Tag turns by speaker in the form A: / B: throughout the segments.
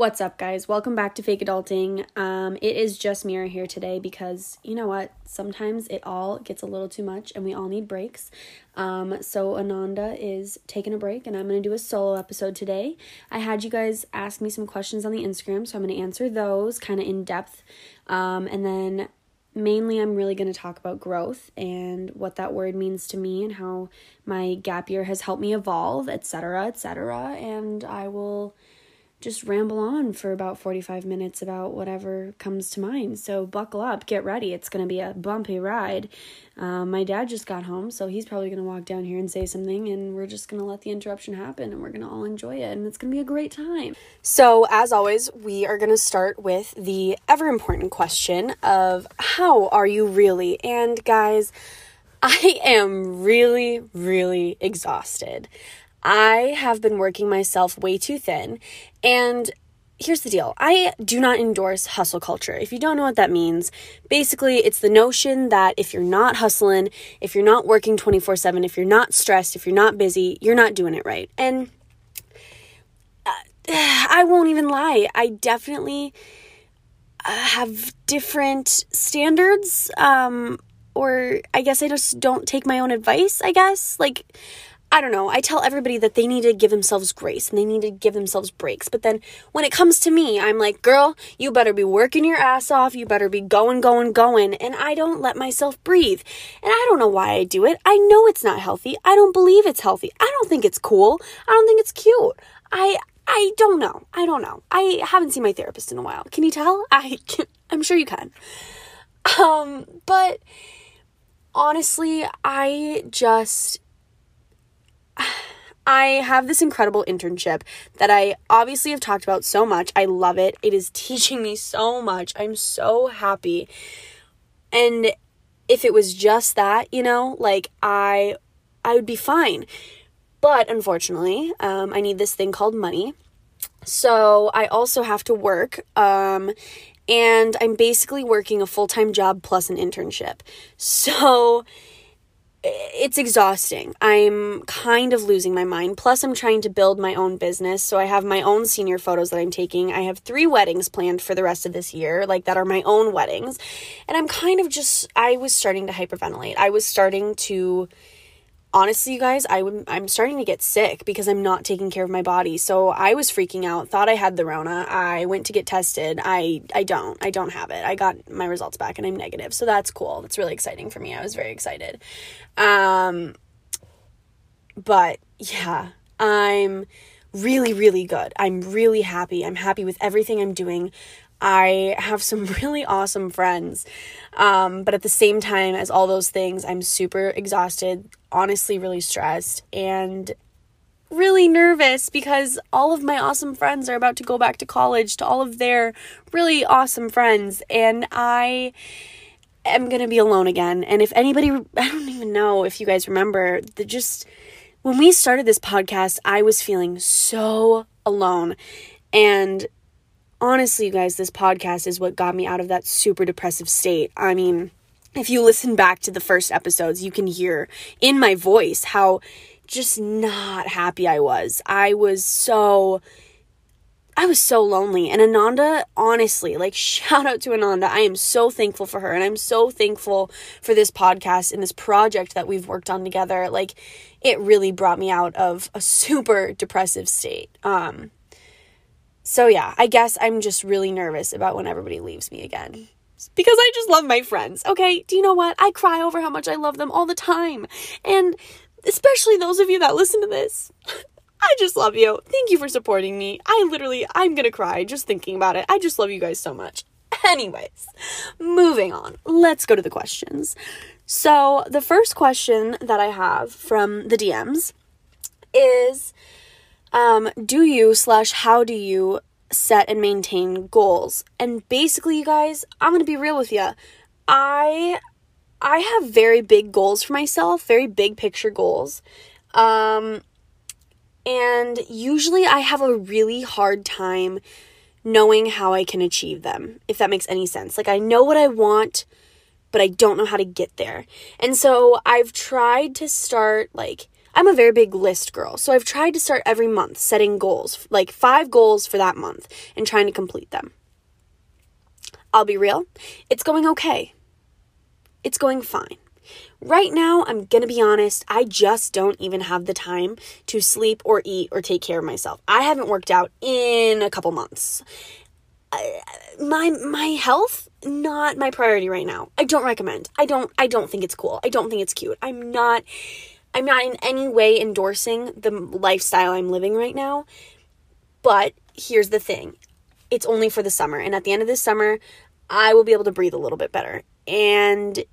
A: What's up, guys? Welcome back to Fake Adulting. Um, it is just Mira here today because you know what? Sometimes it all gets a little too much and we all need breaks. Um, so Ananda is taking a break and I'm going to do a solo episode today. I had you guys ask me some questions on the Instagram, so I'm going to answer those kind of in depth. Um, and then mainly I'm really going to talk about growth and what that word means to me and how my gap year has helped me evolve, etc., etc. And I will just ramble on for about 45 minutes about whatever comes to mind. So buckle up, get ready. It's going to be a bumpy ride. Um, my dad just got home, so he's probably going to walk down here and say something, and we're just going to let the interruption happen and we're going to all enjoy it, and it's going to be a great time. So, as always, we are going to start with the ever important question of how are you really? And guys, I am really, really exhausted. I have been working myself way too thin. And here's the deal I do not endorse hustle culture. If you don't know what that means, basically, it's the notion that if you're not hustling, if you're not working 24 7, if you're not stressed, if you're not busy, you're not doing it right. And uh, I won't even lie, I definitely uh, have different standards. Um, or I guess I just don't take my own advice, I guess. Like, I don't know, I tell everybody that they need to give themselves grace and they need to give themselves breaks. But then when it comes to me, I'm like, girl, you better be working your ass off. You better be going, going, going. And I don't let myself breathe. And I don't know why I do it. I know it's not healthy. I don't believe it's healthy. I don't think it's cool. I don't think it's cute. I, I don't know. I don't know. I haven't seen my therapist in a while. Can you tell? I can, I'm sure you can. Um, but honestly, I just I have this incredible internship that I obviously have talked about so much. I love it. It is teaching me so much. I'm so happy. And if it was just that, you know, like I I would be fine. But unfortunately, um, I need this thing called money. So I also have to work. Um, and I'm basically working a full time job plus an internship. So it's exhausting. I'm kind of losing my mind. Plus, I'm trying to build my own business. So, I have my own senior photos that I'm taking. I have three weddings planned for the rest of this year, like that are my own weddings. And I'm kind of just, I was starting to hyperventilate. I was starting to honestly, you guys, I'm starting to get sick because I'm not taking care of my body. So I was freaking out, thought I had the Rona. I went to get tested. I, I don't, I don't have it. I got my results back and I'm negative. So that's cool. That's really exciting for me. I was very excited. Um, but yeah, I'm really, really good. I'm really happy. I'm happy with everything I'm doing. I have some really awesome friends. Um, but at the same time as all those things, I'm super exhausted, honestly, really stressed, and really nervous because all of my awesome friends are about to go back to college to all of their really awesome friends. And I am going to be alone again. And if anybody, I don't even know if you guys remember, the just when we started this podcast, I was feeling so alone. And honestly, you guys, this podcast is what got me out of that super depressive state. I mean, if you listen back to the first episodes, you can hear in my voice how just not happy I was. I was so I was so lonely. And Ananda, honestly, like shout out to Ananda. I am so thankful for her and I'm so thankful for this podcast and this project that we've worked on together. Like it really brought me out of a super depressive state. Um so yeah, I guess I'm just really nervous about when everybody leaves me again. Because I just love my friends. Okay, do you know what? I cry over how much I love them all the time. And especially those of you that listen to this. I just love you. Thank you for supporting me. I literally, I'm gonna cry just thinking about it. I just love you guys so much. Anyways, moving on. Let's go to the questions. So, the first question that I have from the DMs is um, do you slash how do you set and maintain goals? And basically, you guys, I'm gonna be real with you. I I have very big goals for myself, very big picture goals. Um, and usually I have a really hard time knowing how I can achieve them, if that makes any sense. Like, I know what I want, but I don't know how to get there. And so I've tried to start, like, I'm a very big list girl. So I've tried to start every month setting goals, like five goals for that month and trying to complete them. I'll be real, it's going okay. It's going fine. Right now, I'm gonna be honest, I just don't even have the time to sleep or eat or take care of myself. I haven't worked out in a couple months. I, my my health not my priority right now. I don't recommend. I don't I don't think it's cool. I don't think it's cute. I'm not I'm not in any way endorsing the lifestyle I'm living right now. But here's the thing. It's only for the summer and at the end of this summer I will be able to breathe a little bit better. And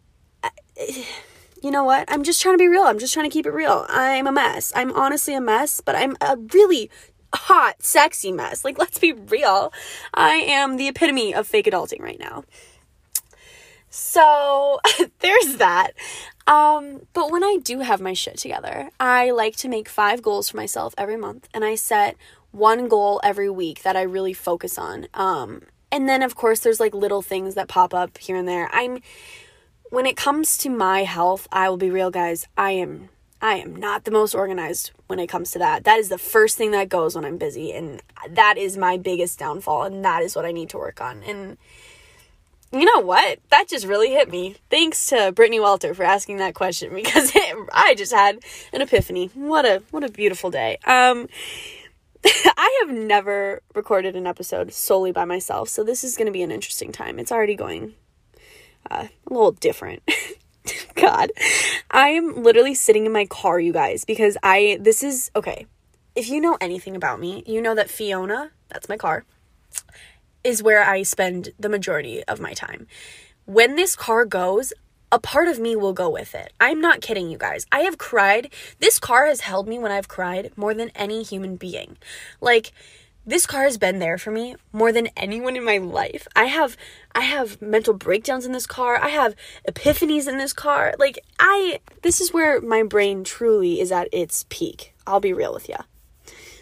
A: you know what? I'm just trying to be real. I'm just trying to keep it real. I'm a mess. I'm honestly a mess, but I'm a really hot, sexy mess. Like, let's be real. I am the epitome of fake adulting right now. So, there's that. Um, but when I do have my shit together, I like to make five goals for myself every month, and I set one goal every week that I really focus on. Um, and then, of course, there's like little things that pop up here and there. I'm when it comes to my health, I will be real, guys. I am I am not the most organized when it comes to that. That is the first thing that goes when I'm busy, and that is my biggest downfall, and that is what I need to work on. And you know what? That just really hit me. Thanks to Brittany Walter for asking that question because it, I just had an epiphany. What a what a beautiful day. Um I have never recorded an episode solely by myself, so this is going to be an interesting time. It's already going uh, a little different. God, I am literally sitting in my car, you guys, because I, this is, okay. If you know anything about me, you know that Fiona, that's my car, is where I spend the majority of my time. When this car goes, a part of me will go with it. I'm not kidding you guys. I have cried. This car has held me when I've cried more than any human being. Like, this car has been there for me more than anyone in my life. I have I have mental breakdowns in this car. I have epiphanies in this car. Like I this is where my brain truly is at its peak. I'll be real with you.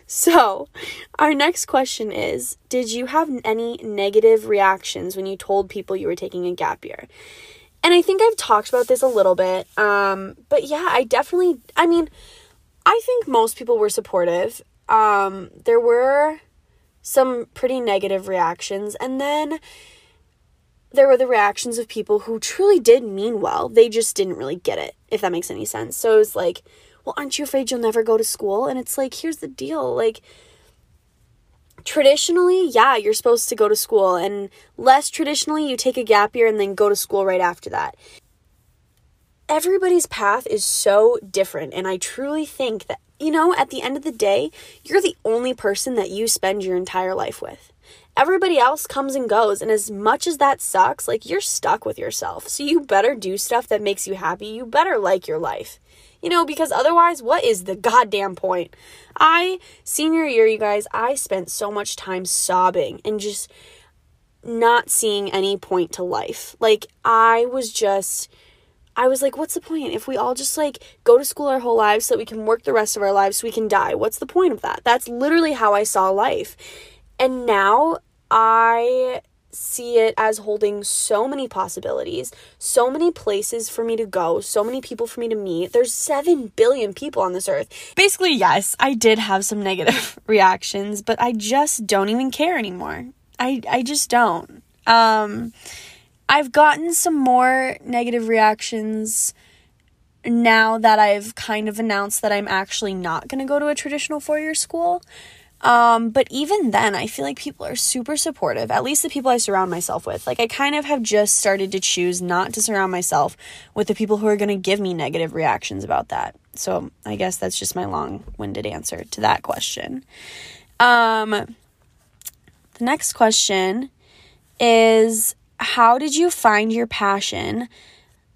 A: So, our next question is Did you have any negative reactions when you told people you were taking a gap year? And I think I've talked about this a little bit. Um, but yeah, I definitely, I mean, I think most people were supportive. Um, there were some pretty negative reactions. And then there were the reactions of people who truly did mean well. They just didn't really get it, if that makes any sense. So it's like, well, aren't you afraid you'll never go to school? And it's like, here's the deal. Like, traditionally, yeah, you're supposed to go to school. And less traditionally, you take a gap year and then go to school right after that. Everybody's path is so different. And I truly think that you know, at the end of the day, you're the only person that you spend your entire life with. Everybody else comes and goes, and as much as that sucks, like you're stuck with yourself. So you better do stuff that makes you happy. You better like your life. You know, because otherwise, what is the goddamn point? I, senior year, you guys, I spent so much time sobbing and just not seeing any point to life. Like, I was just I was like, what's the point? If we all just like go to school our whole lives so we can work the rest of our lives so we can die, what's the point of that? That's literally how I saw life. And now I see it as holding so many possibilities, so many places for me to go, so many people for me to meet. There's 7 billion people on this earth. Basically, yes, I did have some negative reactions, but I just don't even care anymore. I I just don't. Um I've gotten some more negative reactions now that I've kind of announced that I'm actually not going to go to a traditional four year school. Um, but even then, I feel like people are super supportive, at least the people I surround myself with. Like, I kind of have just started to choose not to surround myself with the people who are going to give me negative reactions about that. So, I guess that's just my long winded answer to that question. Um, the next question is how did you find your passion?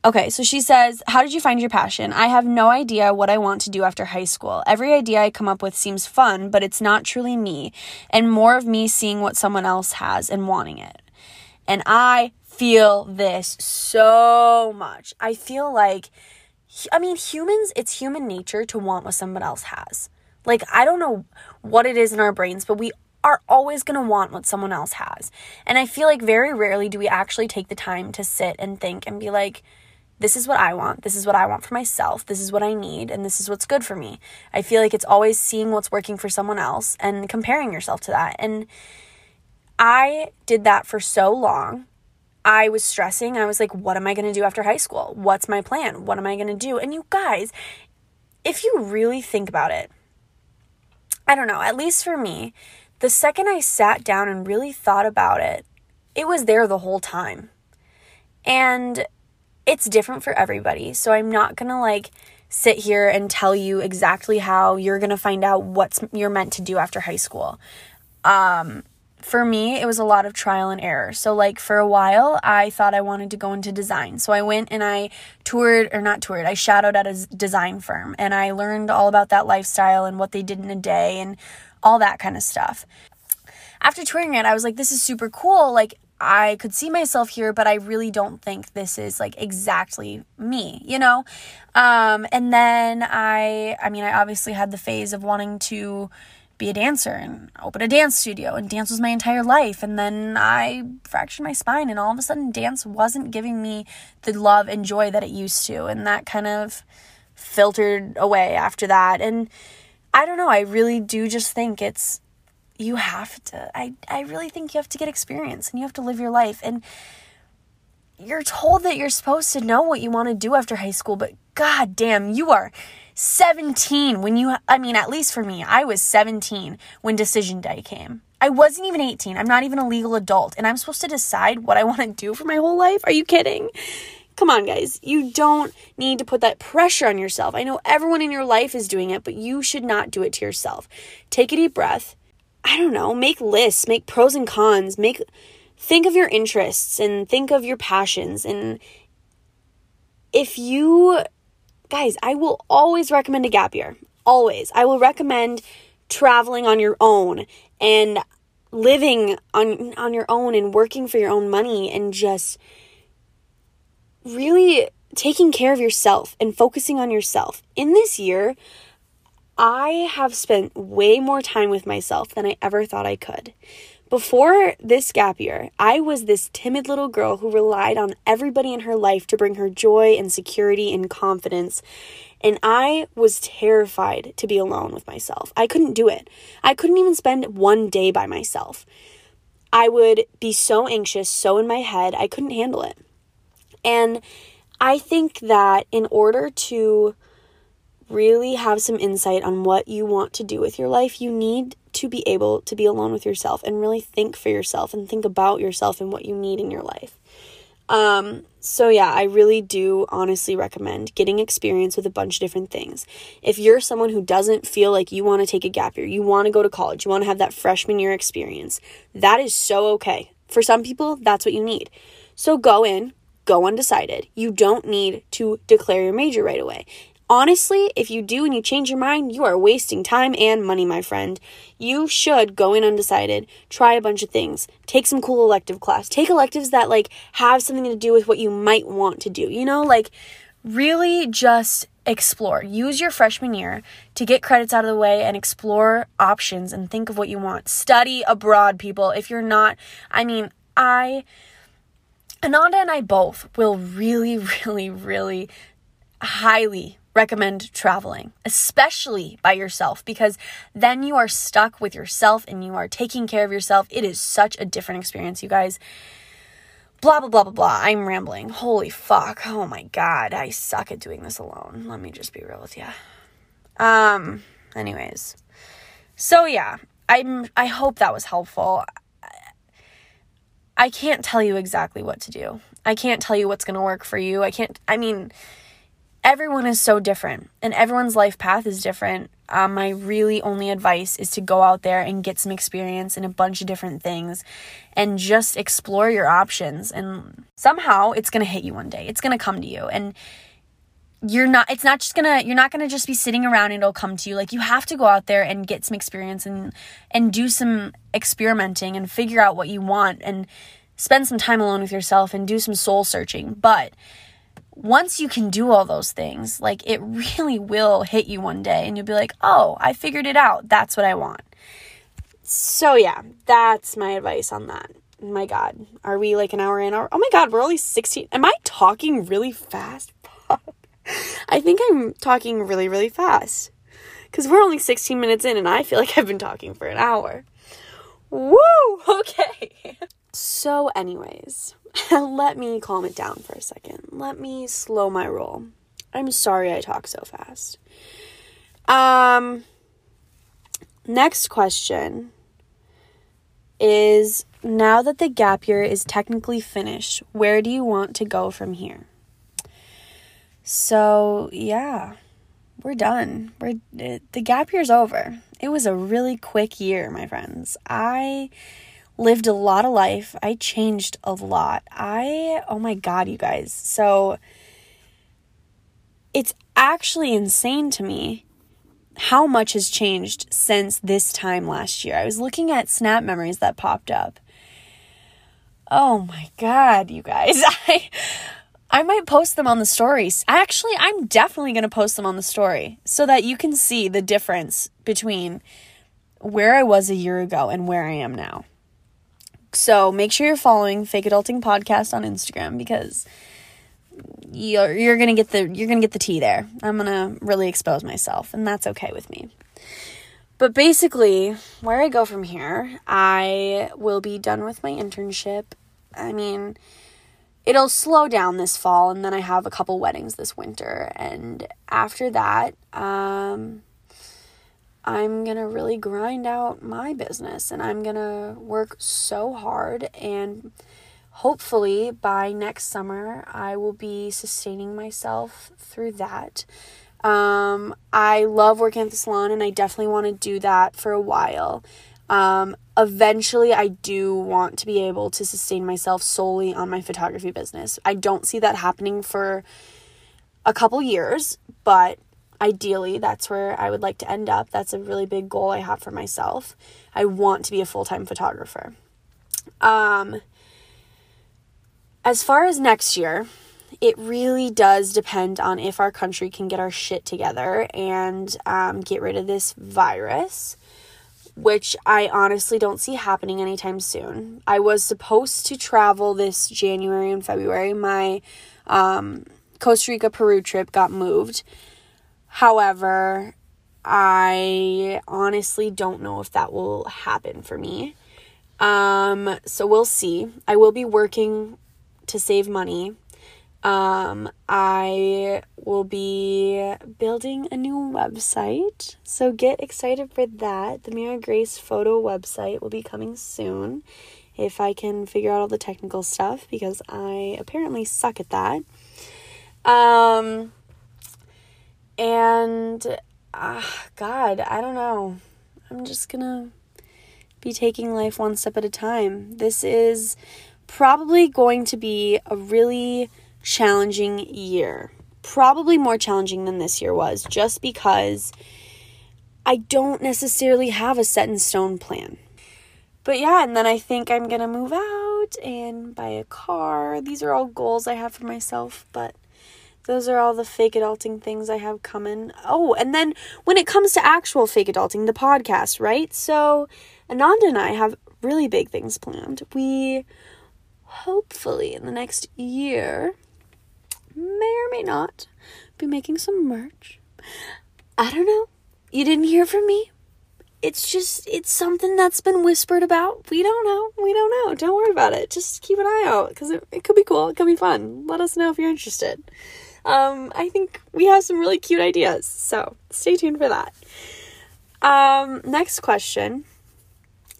A: Okay, so she says, How did you find your passion? I have no idea what I want to do after high school. Every idea I come up with seems fun, but it's not truly me, and more of me seeing what someone else has and wanting it. And I feel this so much. I feel like, I mean, humans, it's human nature to want what someone else has. Like, I don't know what it is in our brains, but we are always going to want what someone else has. And I feel like very rarely do we actually take the time to sit and think and be like, this is what I want. This is what I want for myself. This is what I need. And this is what's good for me. I feel like it's always seeing what's working for someone else and comparing yourself to that. And I did that for so long. I was stressing. I was like, what am I going to do after high school? What's my plan? What am I going to do? And you guys, if you really think about it, I don't know, at least for me, the second I sat down and really thought about it, it was there the whole time. And it's different for everybody. So I'm not going to like sit here and tell you exactly how you're going to find out what's you're meant to do after high school. Um for me, it was a lot of trial and error. So, like, for a while, I thought I wanted to go into design. So, I went and I toured, or not toured, I shadowed at a design firm and I learned all about that lifestyle and what they did in a day and all that kind of stuff. After touring it, I was like, this is super cool. Like, I could see myself here, but I really don't think this is like exactly me, you know? Um, and then I, I mean, I obviously had the phase of wanting to be a dancer and open a dance studio, and dance was my entire life. And then I fractured my spine, and all of a sudden, dance wasn't giving me the love and joy that it used to. And that kind of filtered away after that. And I don't know, I really do just think it's you have to I I really think you have to get experience and you have to live your life and you're told that you're supposed to know what you want to do after high school, but god damn, you are 17 when you I mean at least for me, I was 17 when decision day came. I wasn't even 18. I'm not even a legal adult and I'm supposed to decide what I want to do for my whole life? Are you kidding? Come on, guys. You don't need to put that pressure on yourself. I know everyone in your life is doing it, but you should not do it to yourself. Take a deep breath. I don't know, make lists, make pros and cons, make think of your interests and think of your passions and if you guys, I will always recommend a gap year. Always. I will recommend traveling on your own and living on on your own and working for your own money and just really taking care of yourself and focusing on yourself. In this year, I have spent way more time with myself than I ever thought I could. Before this gap year, I was this timid little girl who relied on everybody in her life to bring her joy and security and confidence. And I was terrified to be alone with myself. I couldn't do it. I couldn't even spend one day by myself. I would be so anxious, so in my head, I couldn't handle it. And I think that in order to really have some insight on what you want to do with your life, you need to be able to be alone with yourself and really think for yourself and think about yourself and what you need in your life. Um, so yeah, I really do honestly recommend getting experience with a bunch of different things. If you're someone who doesn't feel like you want to take a gap year, you want to go to college, you want to have that freshman year experience, that is so okay. For some people, that's what you need. So go in, go undecided. You don't need to declare your major right away. Honestly, if you do and you change your mind, you are wasting time and money, my friend. You should go in undecided, try a bunch of things, take some cool elective class, take electives that like have something to do with what you might want to do. You know, like really just explore. Use your freshman year to get credits out of the way and explore options and think of what you want. Study abroad, people. If you're not, I mean, I Ananda and I both will really, really, really highly recommend traveling, especially by yourself, because then you are stuck with yourself and you are taking care of yourself. It is such a different experience, you guys. Blah, blah, blah, blah, blah. I'm rambling. Holy fuck. Oh my God. I suck at doing this alone. Let me just be real with you. Um, anyways. So yeah, I'm, I hope that was helpful. I can't tell you exactly what to do. I can't tell you what's going to work for you. I can't, I mean, everyone is so different and everyone's life path is different. Um, my really only advice is to go out there and get some experience in a bunch of different things and just explore your options. And somehow it's going to hit you one day, it's going to come to you. And you're not it's not just gonna you're not gonna just be sitting around and it'll come to you like you have to go out there and get some experience and and do some experimenting and figure out what you want and spend some time alone with yourself and do some soul searching but once you can do all those things like it really will hit you one day and you'll be like oh i figured it out that's what i want so yeah that's my advice on that my god. Are we like an hour in? Oh my god, we're only 16. Am I talking really fast? I think I'm talking really, really fast. Because we're only 16 minutes in and I feel like I've been talking for an hour. Woo! Okay. so, anyways, let me calm it down for a second. Let me slow my roll. I'm sorry I talk so fast. Um, next question is now that the gap year is technically finished, where do you want to go from here? So, yeah, we're done. We're the gap year's over. It was a really quick year, my friends. I lived a lot of life. I changed a lot. I oh my god, you guys. So it's actually insane to me how much has changed since this time last year. I was looking at snap memories that popped up. Oh my god, you guys. I I might post them on the stories. Actually, I'm definitely going to post them on the story so that you can see the difference between where I was a year ago and where I am now. So, make sure you're following Fake Adulting Podcast on Instagram because you're you're gonna get the you're gonna get the tea there. I'm gonna really expose myself, and that's okay with me. But basically, where I go from here, I will be done with my internship. I mean, it'll slow down this fall, and then I have a couple weddings this winter, and after that, um, I'm gonna really grind out my business, and I'm gonna work so hard and hopefully by next summer I will be sustaining myself through that. Um, I love working at the salon and I definitely want to do that for a while. Um, eventually, I do want to be able to sustain myself solely on my photography business. I don't see that happening for a couple years, but ideally, that's where I would like to end up. That's a really big goal I have for myself. I want to be a full time photographer. Um, as far as next year, it really does depend on if our country can get our shit together and um, get rid of this virus, which I honestly don't see happening anytime soon. I was supposed to travel this January and February. My um, Costa Rica Peru trip got moved. However, I honestly don't know if that will happen for me. Um, so we'll see. I will be working to save money. Um, I will be building a new website, so get excited for that. The Mira Grace photo website will be coming soon if I can figure out all the technical stuff because I apparently suck at that. Um, and uh, God, I don't know. I'm just gonna be taking life one step at a time. This is probably going to be a really challenging year. Probably more challenging than this year was, just because I don't necessarily have a set in stone plan. But yeah, and then I think I'm gonna move out and buy a car. These are all goals I have for myself, but those are all the fake adulting things I have coming. Oh, and then when it comes to actual fake adulting, the podcast, right? So Ananda and I have really big things planned. We hopefully in the next year, may or may not, be making some merch. I don't know. You didn't hear from me. It's just, it's something that's been whispered about. We don't know. We don't know. Don't worry about it. Just keep an eye out because it, it could be cool. It could be fun. Let us know if you're interested. Um, I think we have some really cute ideas. So stay tuned for that. Um, next question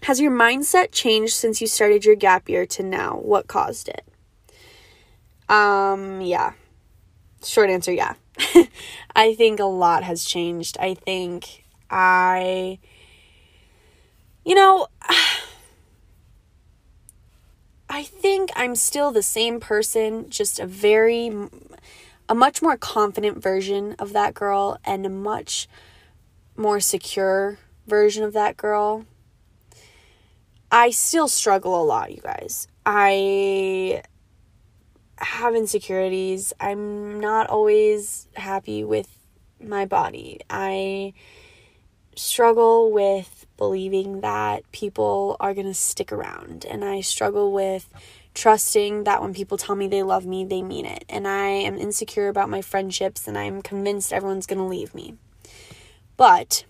A: has your mindset changed since you started your gap year to now? What caused it? Um, yeah. Short answer, yeah. I think a lot has changed. I think I you know, I think I'm still the same person, just a very a much more confident version of that girl and a much more secure version of that girl I still struggle a lot, you guys. I have insecurities. I'm not always happy with my body. I struggle with believing that people are going to stick around. And I struggle with trusting that when people tell me they love me, they mean it. And I am insecure about my friendships and I'm convinced everyone's going to leave me. But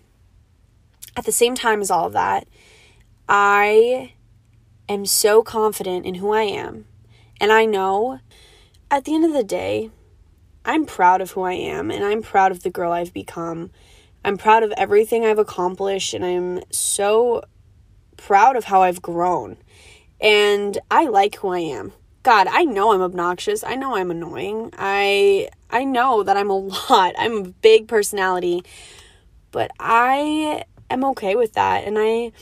A: at the same time as all of that, I am so confident in who I am. And I know at the end of the day, I'm proud of who I am and I'm proud of the girl I've become. I'm proud of everything I've accomplished and I'm so proud of how I've grown. And I like who I am. God, I know I'm obnoxious. I know I'm annoying. I I know that I'm a lot. I'm a big personality. But I am okay with that and I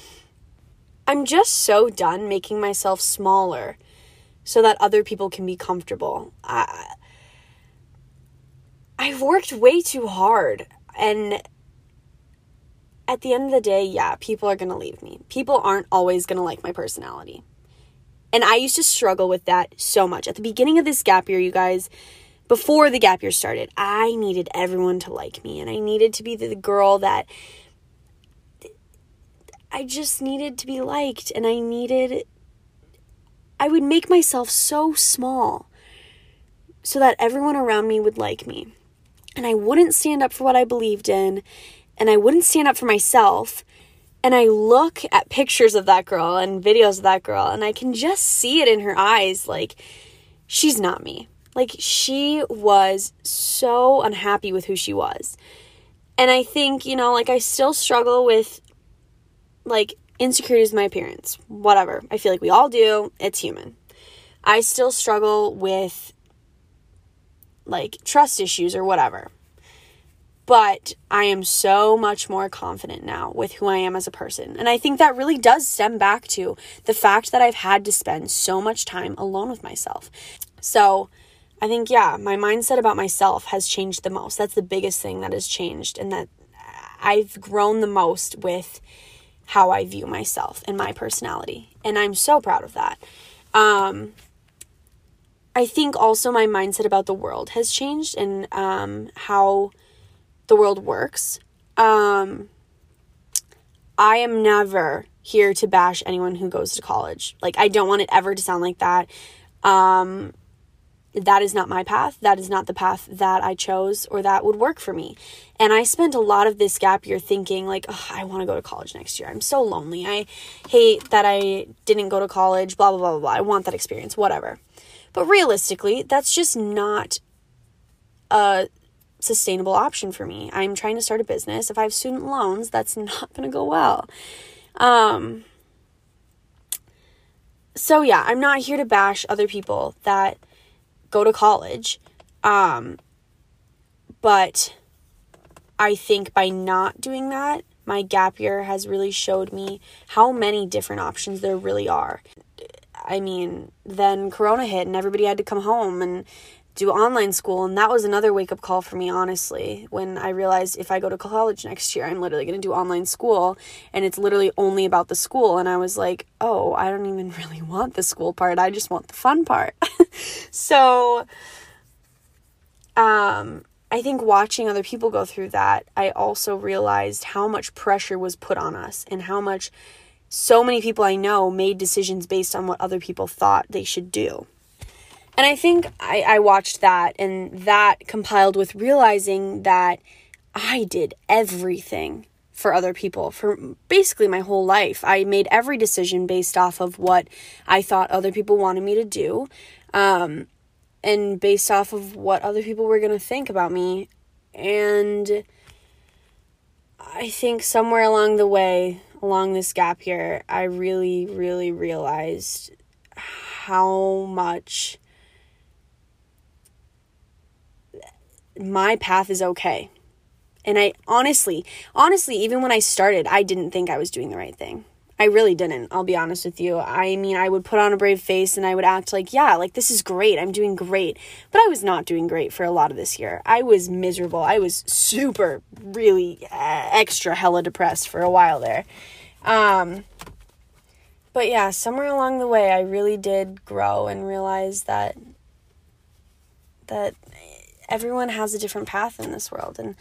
A: I'm just so done making myself smaller so that other people can be comfortable. I I've worked way too hard and at the end of the day, yeah, people are going to leave me. People aren't always going to like my personality. And I used to struggle with that so much. At the beginning of this gap year, you guys, before the gap year started, I needed everyone to like me and I needed to be the girl that I just needed to be liked and I needed I would make myself so small so that everyone around me would like me. And I wouldn't stand up for what I believed in and I wouldn't stand up for myself. And I look at pictures of that girl and videos of that girl, and I can just see it in her eyes like, she's not me. Like, she was so unhappy with who she was. And I think, you know, like, I still struggle with, like, insecurities with my appearance. Whatever. I feel like we all do. It's human. I still struggle with, like, trust issues or whatever. But I am so much more confident now with who I am as a person. And I think that really does stem back to the fact that I've had to spend so much time alone with myself. So I think, yeah, my mindset about myself has changed the most. That's the biggest thing that has changed, and that I've grown the most with how I view myself and my personality. And I'm so proud of that. Um, I think also my mindset about the world has changed and um, how the world works. Um, I am never here to bash anyone who goes to college. Like, I don't want it ever to sound like that. Um, that is not my path. That is not the path that I chose or that would work for me. And I spent a lot of this gap year thinking, like, I want to go to college next year. I'm so lonely. I hate that I didn't go to college, blah, blah, blah, blah, blah. I want that experience, whatever. But realistically, that's just not a sustainable option for me. I'm trying to start a business. If I have student loans, that's not going to go well. Um, so yeah, I'm not here to bash other people that go to college. Um, but I think by not doing that, my gap year has really showed me how many different options there really are. I mean, then Corona hit and everybody had to come home and do online school and that was another wake up call for me honestly when i realized if i go to college next year i'm literally going to do online school and it's literally only about the school and i was like oh i don't even really want the school part i just want the fun part. So um i think watching other people go through that i also realized how much pressure was put on us and how much so many people i know made decisions based on what other people thought they should do and I think I, I watched that, and that compiled with realizing that I did everything for other people for basically my whole life. I made every decision based off of what I thought other people wanted me to do, um, and based off of what other people were going to think about me. And I think somewhere along the way, along this gap here, I really, really realized how much my path is okay. And I honestly, honestly, even when I started, I didn't think I was doing the right thing. I really didn't. I'll be honest with you. I mean, I would put on a brave face and I would act like, yeah, like this is great. I'm doing great. But I was not doing great for a lot of this year. I was miserable. I was super, really uh, extra hella depressed for a while there. Um, but yeah, somewhere along the way, I really did grow and realize that that everyone has a different path in this world and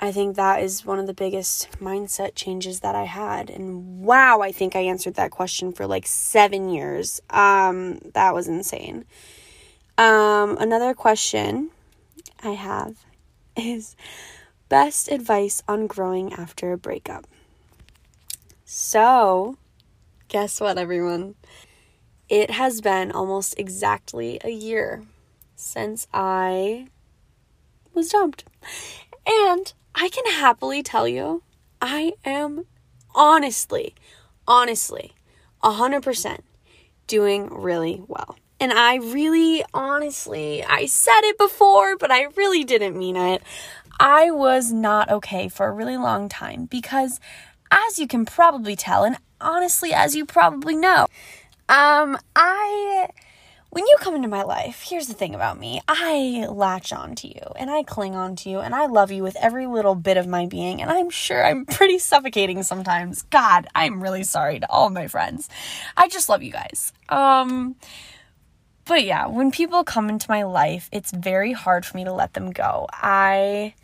A: I think that is one of the biggest mindset changes that I had. And wow, I think I answered that question for like seven years. Um, that was insane. Um, another question I have is best advice on growing after a breakup. So, guess what, everyone? It has been almost exactly a year since I was dumped. And I can happily tell you, I am honestly, honestly, 100% doing really well. And I really, honestly, I said it before, but I really didn't mean it. I was not okay for a really long time because, as you can probably tell, and honestly, as you probably know, um, I when you come into my life, here's the thing about me I latch on to you and I cling on to you and I love you with every little bit of my being. And I'm sure I'm pretty suffocating sometimes. God, I'm really sorry to all my friends. I just love you guys. Um, but yeah, when people come into my life, it's very hard for me to let them go. I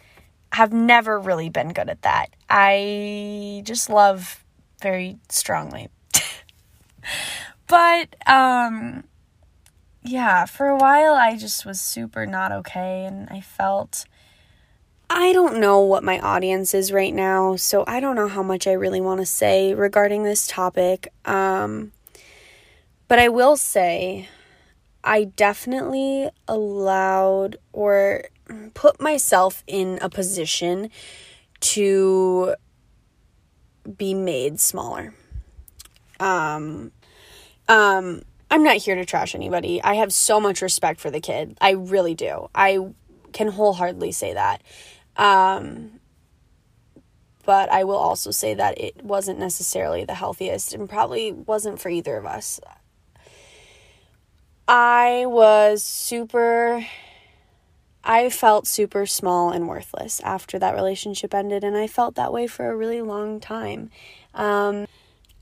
A: have never really been good at that. I just love very strongly. but um yeah, for a while I just was super not okay and I felt I don't know what my audience is right now, so I don't know how much I really want to say regarding this topic. Um but I will say I definitely allowed or put myself in a position to be made smaller. Um um I'm not here to trash anybody. I have so much respect for the kid. I really do. I can wholeheartedly say that. Um, but I will also say that it wasn't necessarily the healthiest and probably wasn't for either of us. I was super I felt super small and worthless after that relationship ended, and I felt that way for a really long time. Um,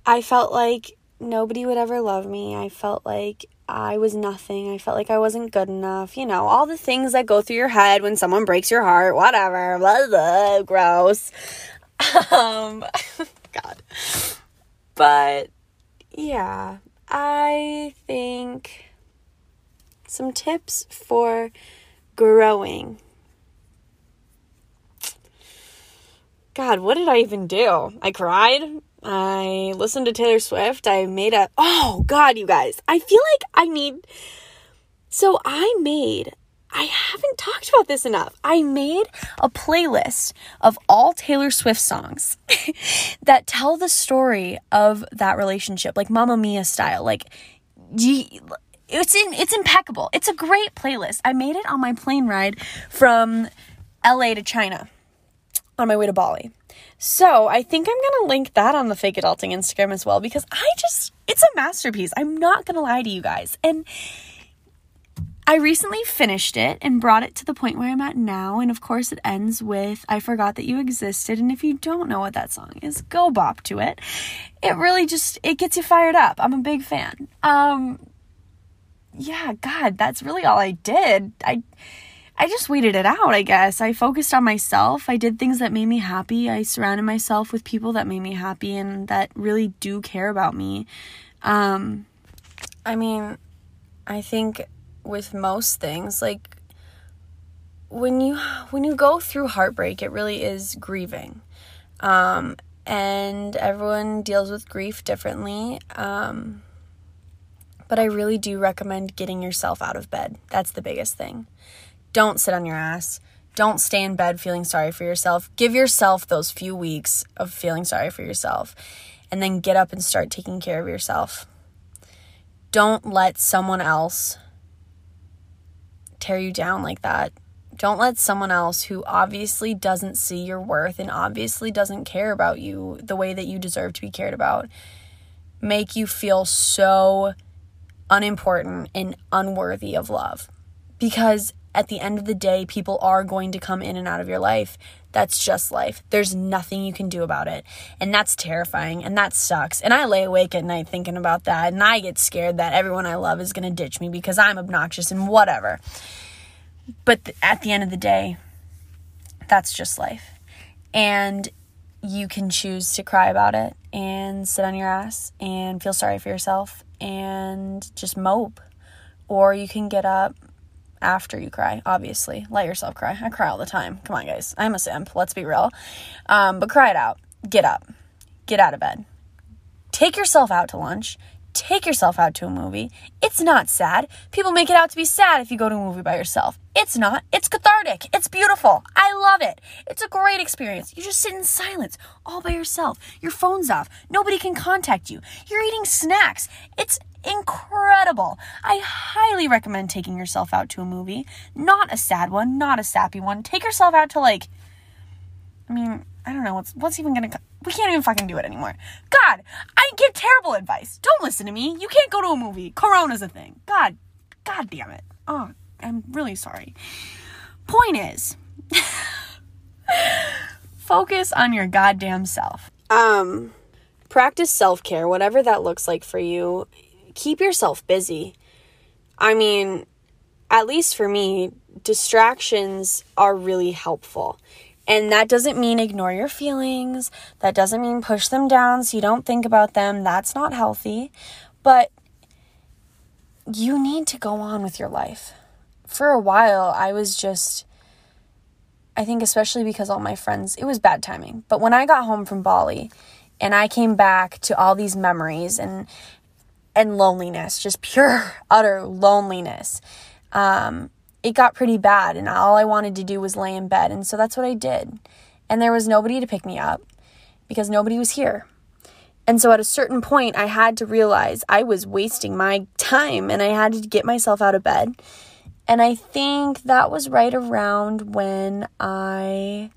A: I felt like nobody would ever love me. I felt like I was nothing. I felt like I wasn't good enough. You know, all the things that go through your head when someone breaks your heart, whatever. Blah, blah, gross. Um, God. But yeah, I think some tips for growing. God, what did I even do? I cried. I listened to Taylor Swift. I made a. Oh, God, you guys. I feel like I need. So I made. I haven't talked about this enough. I made a playlist of all Taylor Swift songs that tell the story of that relationship, like Mamma Mia style. Like, it's in it's impeccable. It's a great playlist. I made it on my plane ride from LA to China on my way to Bali. So I think I'm gonna link that on the fake adulting Instagram as well because I just it's a masterpiece. I'm not gonna lie to you guys. And I recently finished it and brought it to the point where I'm at now. And of course, it ends with I forgot that you existed. And if you don't know what that song is, go bop to it. It really just it gets you fired up. I'm a big fan. Um yeah, God, that's really all I did. I I just waited it out, I guess. I focused on myself. I did things that made me happy. I surrounded myself with people that made me happy and that really do care about me. Um, I mean, I think with most things, like when you when you go through heartbreak, it really is grieving. Um, and everyone deals with grief differently. Um, but I really do recommend getting yourself out of bed. That's the biggest thing. Don't sit on your ass. Don't stay in bed feeling sorry for yourself. Give yourself those few weeks of feeling sorry for yourself and then get up and start taking care of yourself. Don't let someone else tear you down like that. Don't let someone else who obviously doesn't see your worth and obviously doesn't care about you the way that you deserve to be cared about make you feel so unimportant and unworthy of love. Because at the end of the day, people are going to come in and out of your life. That's just life. There's nothing you can do about it. And that's terrifying and that sucks. And I lay awake at night thinking about that. And I get scared that everyone I love is going to ditch me because I'm obnoxious and whatever. But th- at the end of the day, that's just life. And you can choose to cry about it and sit on your ass and feel sorry for yourself and just mope. Or you can get up after you cry, obviously. Let yourself cry. I cry all the time. Come on, guys. I'm a simp. Let's be real. Um, but cry it out. Get up. Get out of bed. Take yourself out to lunch. Take yourself out to a movie. It's not sad. People make it out to be sad if you go to a movie by yourself. It's not. It's cathartic. It's beautiful. I love it. It's a great experience. You just sit in silence all by yourself. Your phone's off. Nobody can contact you. You're eating snacks. It's incredible. I highly recommend taking yourself out to a movie. Not a sad one, not a sappy one. Take yourself out to like I mean, I don't know what's what's even gonna. We can't even fucking do it anymore. God, I give terrible advice. Don't listen to me. You can't go to a movie. Corona's a thing. God, God damn it. Oh, I'm really sorry. Point is, focus on your goddamn self. Um, practice self care, whatever that looks like for you. Keep yourself busy. I mean, at least for me, distractions are really helpful. And that doesn't mean ignore your feelings. That doesn't mean push them down so you don't think about them. That's not healthy. But you need to go on with your life. For a while, I was just, I think, especially because all my friends, it was bad timing. But when I got home from Bali and I came back to all these memories and, and loneliness, just pure, utter loneliness. Um, it got pretty bad and all I wanted to do was lay in bed. And so that's what I did. And there was nobody to pick me up because nobody was here. And so at a certain point, I had to realize I was wasting my time and I had to get myself out of bed. And I think that was right around when I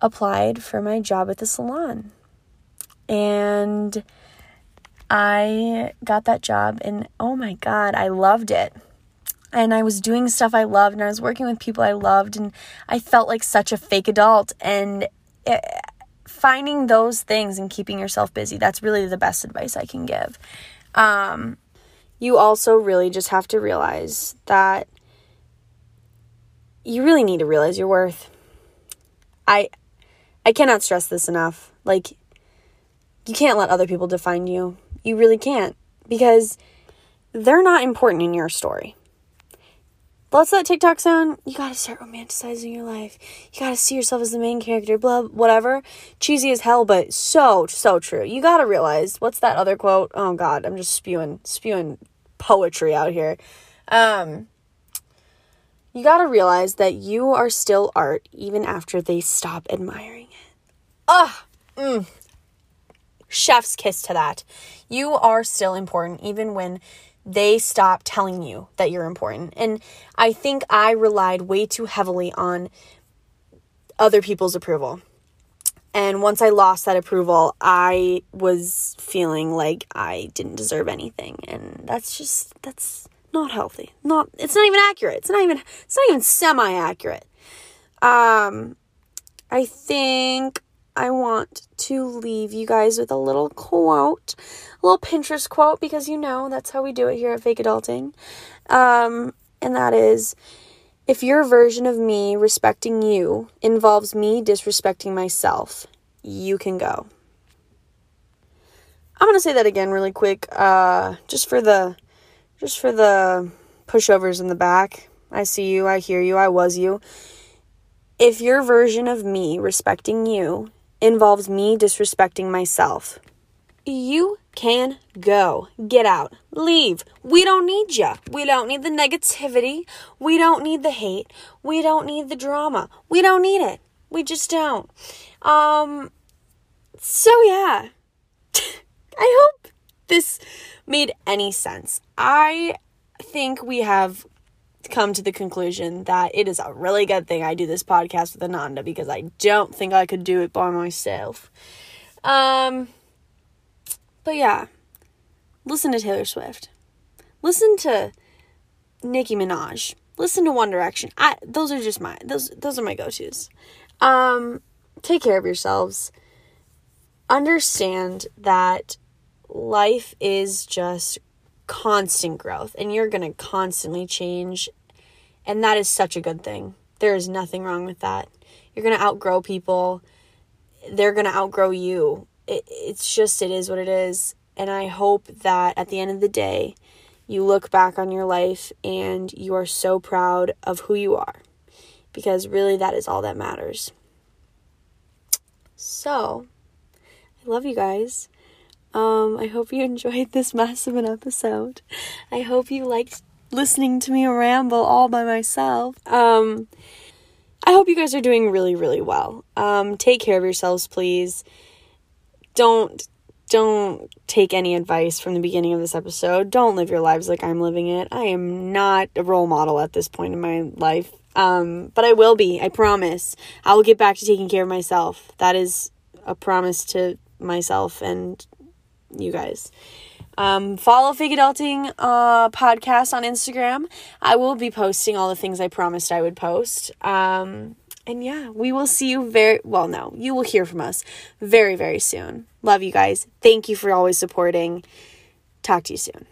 A: applied for my job at the salon. And I got that job, and oh my God, I loved it and I was doing stuff I loved and I was working with people I loved and I felt like such a fake adult and it, finding those things and keeping yourself busy that's really the best advice I can give. Um, you also really just have to realize that you really need to realize your worth. I I cannot stress this enough. Like you can't let other people define you. You really can't because they're not important in your story. What's that TikTok sound? You gotta start romanticizing your life. You gotta see yourself as the main character, blah, whatever. Cheesy as hell, but so, so true. You gotta realize, what's that other quote? Oh god, I'm just spewing, spewing poetry out here. Um, you gotta realize that you are still art even after they stop admiring it. Ah, mm. Chef's kiss to that. You are still important even when they stop telling you that you're important. And I think I relied way too heavily on other people's approval. And once I lost that approval, I was feeling like I didn't deserve anything. And that's just that's not healthy. Not it's not even accurate. It's not even it's not even semi-accurate. Um I think I want to leave you guys with a little quote, a little Pinterest quote, because you know that's how we do it here at Fake Adulting. Um, and that is if your version of me respecting you involves me disrespecting myself, you can go. I'm to say that again really quick uh, just for the just for the pushovers in the back. I see you, I hear you, I was you. If your version of me respecting you involves me disrespecting myself. You can go. Get out. Leave. We don't need you. We don't need the negativity. We don't need the hate. We don't need the drama. We don't need it. We just don't. Um so yeah. I hope this made any sense. I think we have come to the conclusion that it is a really good thing I do this podcast with Ananda because I don't think I could do it by myself. Um, but yeah, listen to Taylor Swift. Listen to Nicki Minaj. Listen to One Direction. I those are just my those those are my go-tos. Um, take care of yourselves. Understand that life is just constant growth and you're going to constantly change. And that is such a good thing. There is nothing wrong with that. You're going to outgrow people. They're going to outgrow you. It, it's just, it is what it is. And I hope that at the end of the day, you look back on your life and you are so proud of who you are. Because really, that is all that matters. So, I love you guys. Um, I hope you enjoyed this of an episode. I hope you liked listening to me ramble all by myself. Um, I hope you guys are doing really, really well. Um, take care of yourselves, please. Don't don't take any advice from the beginning of this episode. Don't live your lives like I'm living it. I am not a role model at this point in my life. Um, but I will be. I promise. I will get back to taking care of myself. That is a promise to myself and you guys. Um, follow Fake Adulting uh, podcast on Instagram. I will be posting all the things I promised I would post. Um, and yeah, we will see you very well. No, you will hear from us very, very soon. Love you guys. Thank you for always supporting. Talk to you soon.